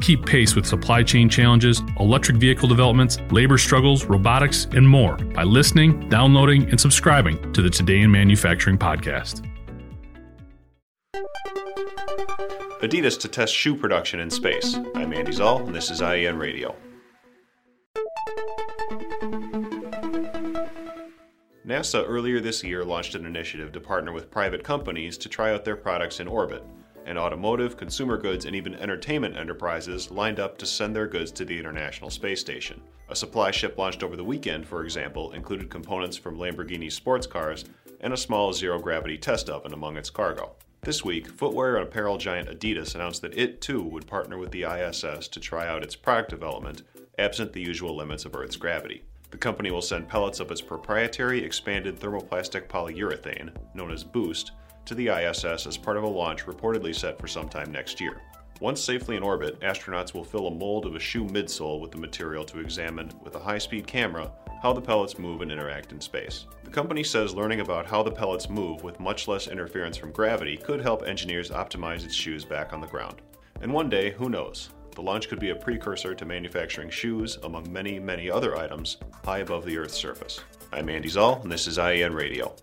Keep pace with supply chain challenges, electric vehicle developments, labor struggles, robotics, and more by listening, downloading, and subscribing to the Today in Manufacturing podcast. Adidas to test shoe production in space. I'm Andy Szal, and this is IEN Radio. NASA earlier this year launched an initiative to partner with private companies to try out their products in orbit and automotive, consumer goods, and even entertainment enterprises lined up to send their goods to the International Space Station. A supply ship launched over the weekend, for example, included components from Lamborghini sports cars and a small zero gravity test oven among its cargo. This week, footwear and apparel giant Adidas announced that it too would partner with the ISS to try out its product development, absent the usual limits of Earth's gravity. The company will send pellets of its proprietary expanded thermoplastic polyurethane, known as Boost, to the ISS as part of a launch reportedly set for sometime next year. Once safely in orbit, astronauts will fill a mold of a shoe midsole with the material to examine, with a high speed camera, how the pellets move and interact in space. The company says learning about how the pellets move with much less interference from gravity could help engineers optimize its shoes back on the ground. And one day, who knows? The launch could be a precursor to manufacturing shoes, among many, many other items, high above the Earth's surface. I'm Andy Szal, and this is IEN Radio.